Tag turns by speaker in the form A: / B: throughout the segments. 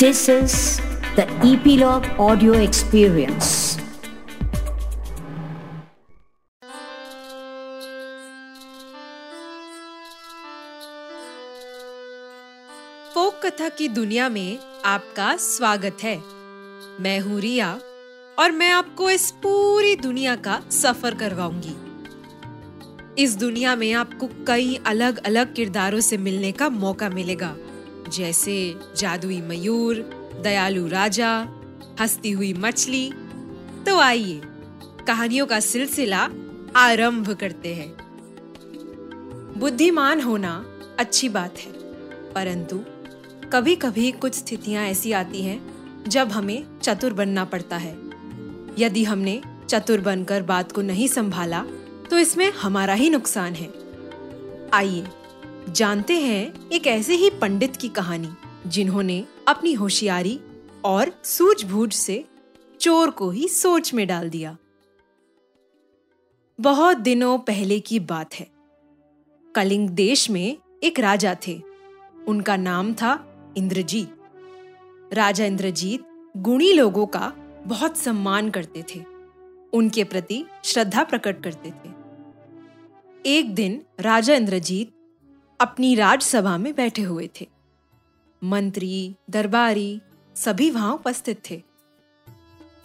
A: This is the Epilogue Audio Experience.
B: Folk कथा की दुनिया में आपका स्वागत है। मैं हूँ रिया और मैं आपको इस पूरी दुनिया का सफ़र करवाऊँगी। इस दुनिया में आपको कई अलग अलग किरदारों से मिलने का मौका मिलेगा। जैसे जादुई मयूर, दयालु राजा, हंसती हुई मछली। तो आइए, कहानियों का सिलसिला आरंभ करते हैं। बुद्धिमान होना अच्छी बात है, परंतु कभी कभी कुछ स्थितियाँ ऐसी आती हैं, जब हमें चतुर बनना पड़ता है। यदि हमने चतुर बनकर बात को नहीं संभाला तो इसमें हमारा ही नुकसान है। आइए जानते हैं एक ऐसे ही पंडित की कहानी, जिन्होंने अपनी होशियारी और सूझबूझ से चोर को ही सोच में डाल दिया। बहुत दिनों पहले की बात है। कलिंग देश में एक राजा थे। उनका नाम था इंद्रजीत। राजा इंद्रजीत गुणी लोगों का बहुत सम्मान करते थे। उनके प्रति श्रद्धा प्रकट करते थे। एक दिन राजा इंद्रजीत अपनी राजसभा में बैठे हुए थे। मंत्री, दरबारी सभी वहाँ उपस्थित थे।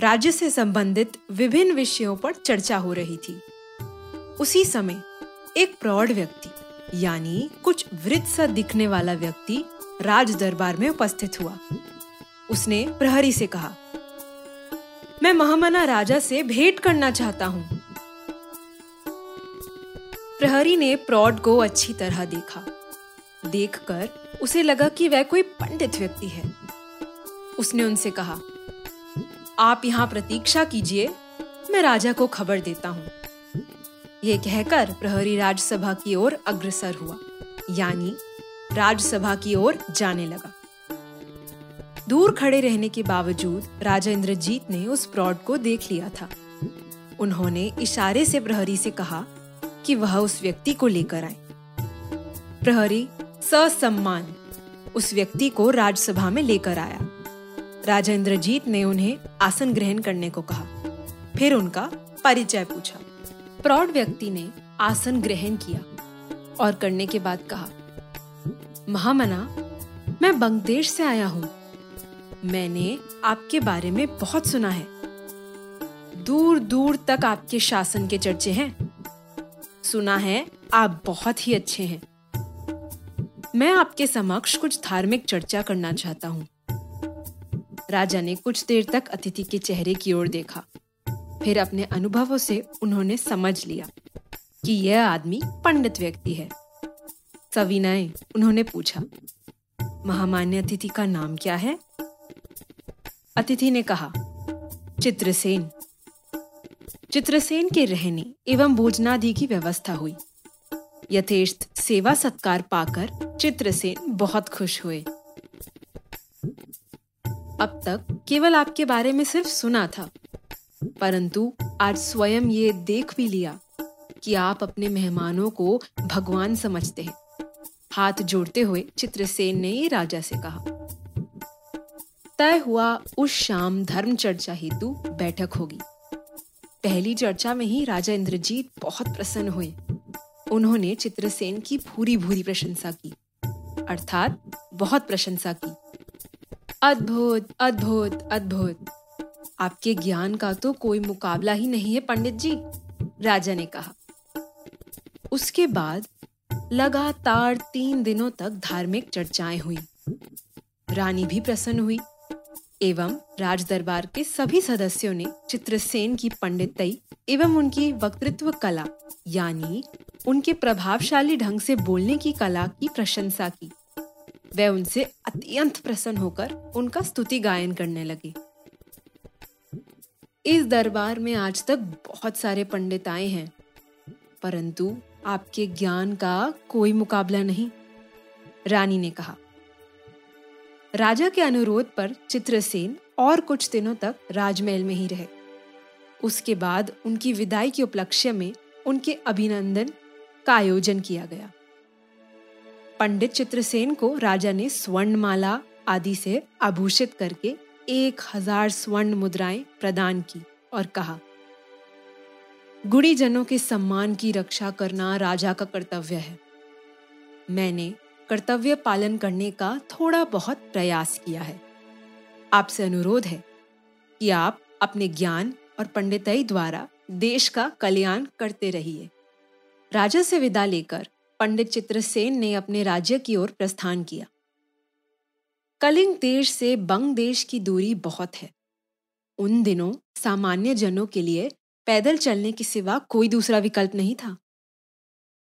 B: राज्य से संबंधित विभिन्न विषयों पर चर्चा हो रही थी। उसी समय एक प्रौढ़ व्यक्ति, यानी कुछ वृद्ध सा दिखने वाला व्यक्ति राज दरबार में उपस्थित हुआ। उसने प्रहरी से कहा, मैं महामना राजा से भेंट करना चाहता हूँ। प्रहरी ने प्रौढ़ को अच्छी तरह देखा। देखकर उसे लगा कि वह कोई पंडित व्यक्ति है। उसने उनसे कहा, आप यहाँ प्रतीक्षा कीजिए, मैं राजा को खबर देता हूँ। ये कहकर प्रहरी राजसभा की ओर अग्रसर हुआ, यानी राजसभा की ओर जाने लगा। दूर खड़े रहने के बावजूद राजा इंद्रजीत ने उस प्रौढ़ को देख लिया था। उन्होंने इशारे से प्रहरी से कहा कि वह उस व्यक्ति को लेकर आए। प्रहरी ससम्मान उस व्यक्ति को राजसभा में लेकर आया। राजा इंद्रजीत ने उन्हें आसन ग्रहण करने को कहा। फिर उनका परिचय पूछा। प्रौढ़ व्यक्ति ने आसन ग्रहण किया और करने के बाद कहा, महामना, मैं बंगदेश से आया हूँ। मैंने आपके बारे में बहुत सुना है। दूर दूर तक आपके शासन के चर्चे हैं। सुना है, आप बहुत ही अच्छे हैं। मैं आपके समक्ष कुछ धार्मिक चर्चा करना चाहता हूँ। राजा ने कुछ देर तक अतिथि के चेहरे की ओर देखा। फिर अपने अनुभवों से उन्होंने समझ लिया कि यह आदमी पंडित व्यक्ति है। सविनय, उन्होंने पूछा, महामान्य अतिथि का नाम क्या है? अतिथि ने कहा, चित्रसेन। चित्रसेन के रहने एवं भोजनादि की व्यवस्था हुई। यथेष्ट सेवा सत्कार पाकर चित्रसेन बहुत खुश हुए। अब तक केवल आपके बारे में सिर्फ़ सुना था, परंतु आज स्वयं ये देख भी लिया कि आप अपने मेहमानों को भगवान समझते हैं। हाथ जोड़ते हुए चित्रसेन ने राजा से कहा, तय हुआ, उस शाम धर्म चर्चा हेतु बैठक होगी। पहली चर्चा में ही राजा इंद्रजीत बहुत प्रसन्न हुए। उन्होंने चित्रसेन की भूरी भूरी प्रशंसा की, अर्थात बहुत प्रशंसा की। अद्भुत अद्भुत अद्भुत। आपके ज्ञान का तो कोई मुकाबला ही नहीं है, पंडित जी, राजा ने कहा। उसके बाद लगातार तीन दिनों तक धार्मिक चर्चाएँ हुई। रानी भी प्रसन्न हुई। एवं राज दरबार के सभी सदस्यों ने चित्रसेन की पंडितई एवं उनकी वक्तृत्व कला, यानी उनके प्रभावशाली ढंग से बोलने की कला की प्रशंसा की। वे उनसे अत्यंत प्रसन्न होकर उनका स्तुति गायन करने लगे। इस दरबार में आज तक बहुत सारे पंडित आए हैं, परंतु आपके ज्ञान का कोई मुकाबला नहीं, रानी ने कहा। राजा के अनुरोध पर चित्रसेन और कुछ दिनों तक राजमहल में ही रहे। उसके बाद उनकी विदाई के उपलक्ष्य में उनके अभिनंदन का आयोजन किया गया। पंडित चित्रसेन को राजा ने स्वर्णमाला आदि से आभूषित करके एक हज़ार स्वर्ण मुद्राएँ प्रदान की और कहा गुड़ीजनों के सम्मान की रक्षा करना राजा का कर्तव्य है। मैंने कर्तव्य पालन करने का थोड़ा बहुत प्रयास किया है। आपसे अनुरोध है कि आप अपने ज्ञान और पंडितई द्वारा देश का कल्याण करते रहिए। राजा से विदा लेकर पंडित चित्रसेन ने अपने राज्य की ओर प्रस्थान किया। कलिंग देश से बंग देश की दूरी बहुत है। उन दिनों सामान्य जनों के लिए पैदल चलने के सिवा कोई दूसरा विकल्प नहीं था।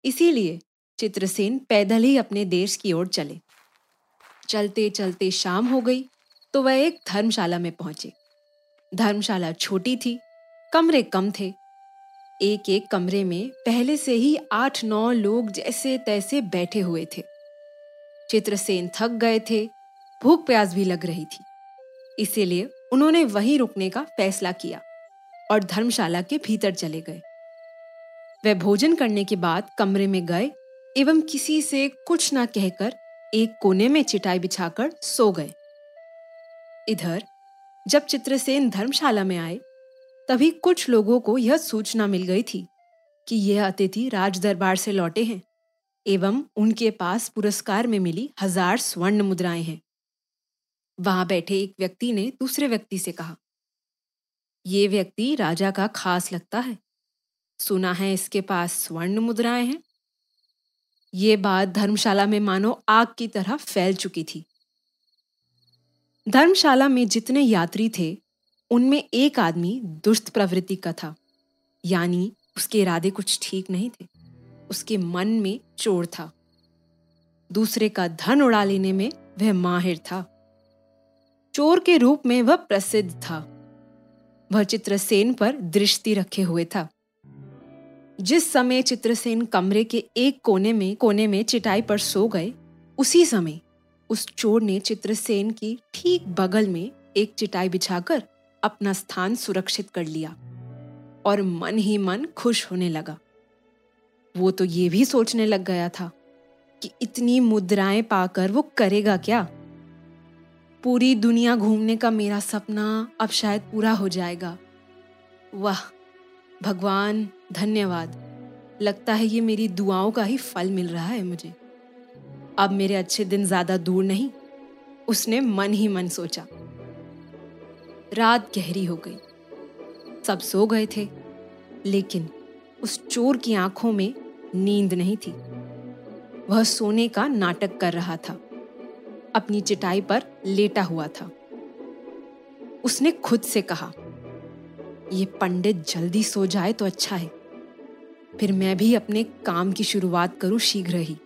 B: इसीलिए चित्रसेन पैदल ही अपने देश की ओर चले। चलते चलते शाम हो गई तो वह एक धर्मशाला में पहुँचे। धर्मशाला छोटी थी, कमरे कम थे। एक एक कमरे में पहले से ही आठ नौ लोग जैसे तैसे बैठे हुए थे। चित्रसेन थक गए थे, भूख प्यास भी लग रही थी। इसीलिए उन्होंने वहीं रुकने का फैसला किया और धर्मशाला के भीतर चले गए। वह भोजन करने के बाद कमरे में गए एवं किसी से कुछ ना कहकर एक कोने में चिटाई बिछाकर सो गए। इधर, जब चित्रसेन धर्मशाला में आए, तभी कुछ लोगों को यह सूचना मिल गई थी कि यह अतिथि राज दरबार से लौटे हैं एवं उनके पास पुरस्कार में मिली हज़ार स्वर्ण मुद्राएँ हैं। वहाँ बैठे एक व्यक्ति ने दूसरे व्यक्ति से कहा, ये व्यक्ति राजा का खास लगता है। सुना है इसके पास स्वर्ण मुद्राएँ हैं। ये बात धर्मशाला में मानो आग की तरह फैल चुकी थी। धर्मशाला में जितने यात्री थे, उनमें एक आदमी दुष्ट प्रवृत्ति का था, यानी उसके इरादे कुछ ठीक नहीं थे, उसके मन में चोर था। दूसरे का धन उड़ा लेने में वह माहिर था। चोर के रूप में वह प्रसिद्ध था। वह चित्रसेन पर दृष्टि रखे हुए था। जिस समय चित्रसेन कमरे के एक कोने में कोने में चिटाई पर सो गए, उसी समय उस चोर ने चित्रसेन की ठीक बगल में एक चिटाई बिछाकर अपना स्थान सुरक्षित कर लिया और मन ही मन खुश होने लगा। वो तो ये भी सोचने लग गया था कि इतनी मुद्राएँ पाकर वो करेगा क्या? पूरी दुनिया घूमने का मेरा सपना अब शायद पूरा हो जाएगा। वाह, भगवान! धन्यवाद। लगता है ये मेरी दुआओं का ही फल मिल रहा है मुझे। अब मेरे अच्छे दिन ज़्यादा दूर नहीं, उसने मन ही मन सोचा। रात गहरी हो गई। सब सो गए थे, लेकिन उस चोर की आँखों में नींद नहीं थी। वह सोने का नाटक कर रहा था। अपनी चिटाई पर लेटा हुआ था। उसने खुद से कहा यह पंडित जल्दी सो जाए तो अच्छा है। फिर मैं भी अपने काम की शुरुआत करूँ शीघ्र ही।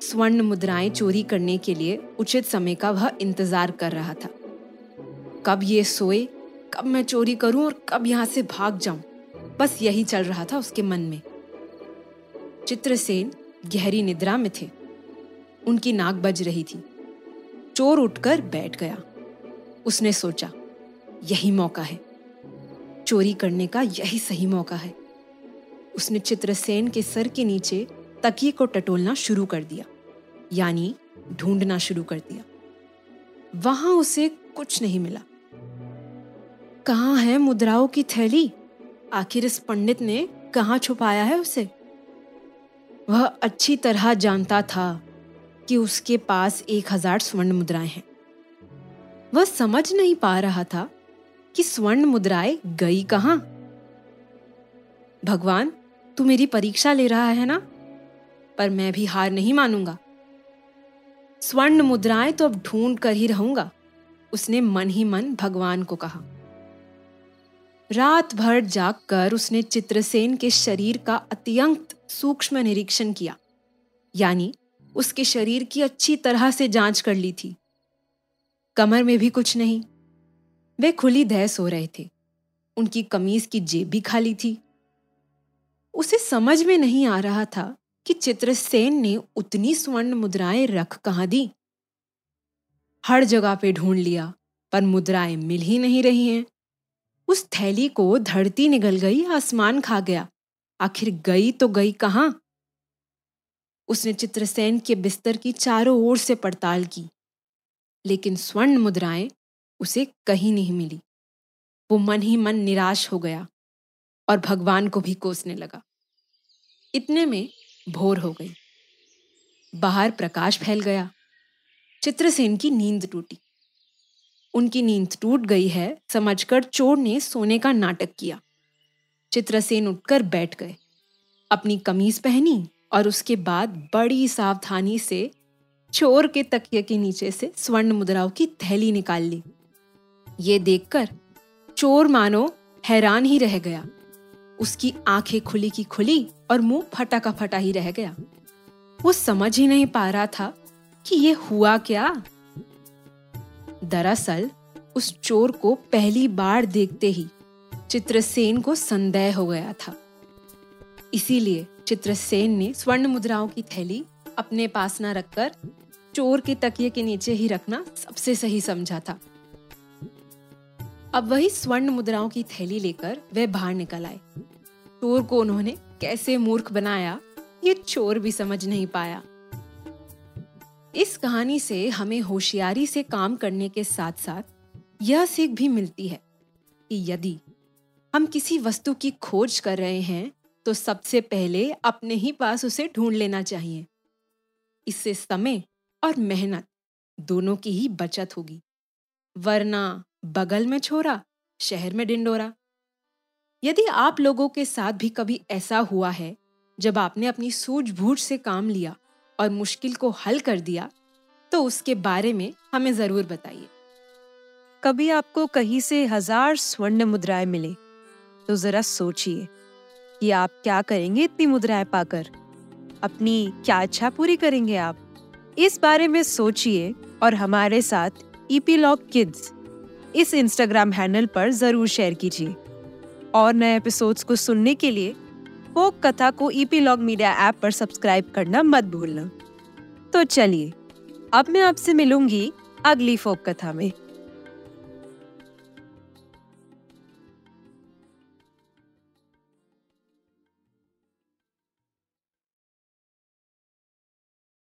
B: स्वर्ण मुद्राएँ चोरी करने के लिए उचित समय का वह इंतज़ार कर रहा था। कब ये सोए, कब मैं चोरी करूँ और कब यहाँ से भाग जाऊँ, बस यही चल रहा था उसके मन में। चित्रसेन गहरी निद्रा में थे। उनकी नाक बज रही थी। चोर उठकर बैठ गया। उसने सोचा, यही मौका है। चोरी करने का यही सही मौका है। उसने चित्रसेन के सर के नीचे तकिए को टटोलना शुरू कर दिया, यानी ढूंढना शुरू कर दिया। वहाँ उसे कुछ नहीं मिला। कहाँ है मुद्राओं की थैली? आखिर इस पंडित ने कहा छुपाया है उसे? वह अच्छी तरह जानता था कि उसके पास एक हज़ार स्वर्ण मुद्राएँ हैं। वह समझ नहीं पा रहा था कि स्वर्ण मुद्राएँ गई कहाँ। भगवान तू मेरी परीक्षा ले रहा है ना? पर मैं भी हार नहीं मानूँगा। स्वर्ण मुद्राएँ तो अब ढूंढ कर ही रहूँगा, उसने मन ही मन भगवान को कहा। रात भर जागकर उसने चित्रसेन के शरीर का अत्यंत सूक्ष्म निरीक्षण किया, यानी उसके शरीर की अच्छी तरह से जाँच कर ली थी। कमर में भी कुछ नहीं, वे खुली दह सो रहे थे, उनकी कमीज की जेब भी खाली थी। उसे समझ में नहीं आ रहा था कि चित्रसेन ने उतनी स्वर्ण मुद्राएँ रख कहाँ दी। हर जगह पे ढूंढ लिया, पर मुद्राएँ मिल ही नहीं रही हैं। उस थैली को धरती निगल गई, आसमान खा गया। आखिर गई तो गई कहाँ? उसने चित्रसेन के बिस्तर की चारों ओर से पड़ताल की, लेकिन स्वर्ण मुद्राएँ उसे कहीं नहीं मिली। वो मन ही मन निराश हो गया। और भगवान को भी कोसने लगा। इतने में भोर हो गई। बाहर प्रकाश फैल गया। चित्रसेन की नींद टूटी। उनकी नींद टूट गई है समझकर चोर ने सोने का नाटक किया। चित्रसेन उठकर बैठ गए। अपनी कमीज पहनी और उसके बाद बड़ी सावधानी से चोर के तकिए के नीचे से स्वर्ण मुद्राओं की थैली निकाल ली। ये देखकर चोर मानो हैरान ही रह गया। उसकी आँखें खुली की खुली और मुँह फटा का फटा ही रह गया। वो समझ ही नहीं पा रहा था कि ये हुआ क्या। दरअसल, उस चोर को पहली बार देखते ही चित्रसेन को संदेह हो गया था। इसीलिए चित्रसेन ने स्वर्ण मुद्राओं की थैली अपने पास न रखकर चोर के तकिए के नीचे ही रखना सबसे सही समझा था। अब वही स्वर्ण मुद्राओं की थैली लेकर वह बाहर निकल आए। चोर को उन्होंने कैसे मूर्ख बनाया, ये चोर भी समझ नहीं पाया। इस कहानी से हमें होशियारी से काम करने के साथ साथ यह सीख भी मिलती है कि यदि हम किसी वस्तु की खोज कर रहे हैं तो सबसे पहले अपने ही पास उसे ढूंढ लेना चाहिए। इससे समय और मेहनत दोनों की ही बचत होगी। वरना बगल में छोरा, शहर में डिंडोरा। यदि आप लोगों के साथ भी कभी ऐसा हुआ है, जब आपने अपनी सूझबूझ से काम लिया और मुश्किल को हल कर दिया तो उसके बारे में हमें ज़रूर बताइए।
C: कभी आपको कहीं से हज़ार स्वर्ण मुद्राएँ मिले तो जरा सोचिए कि आप क्या करेंगे इतनी मुद्राएँ पाकर। अपनी क्या इच्छा पूरी करेंगे आप? इस बारे में सोचिए और हमारे साथ ईपीलॉग किड्स इस इंस्टाग्राम हैंडल पर ज़रूर शेयर कीजिए। और नए एपिसोड्स को सुनने के लिए फोक कथा को ईपी लॉग मीडिया ऐप पर सब्सक्राइब करना मत भूलना। तो चलिए, अब मैं आपसे मिलूँगी अगली फोक कथा में।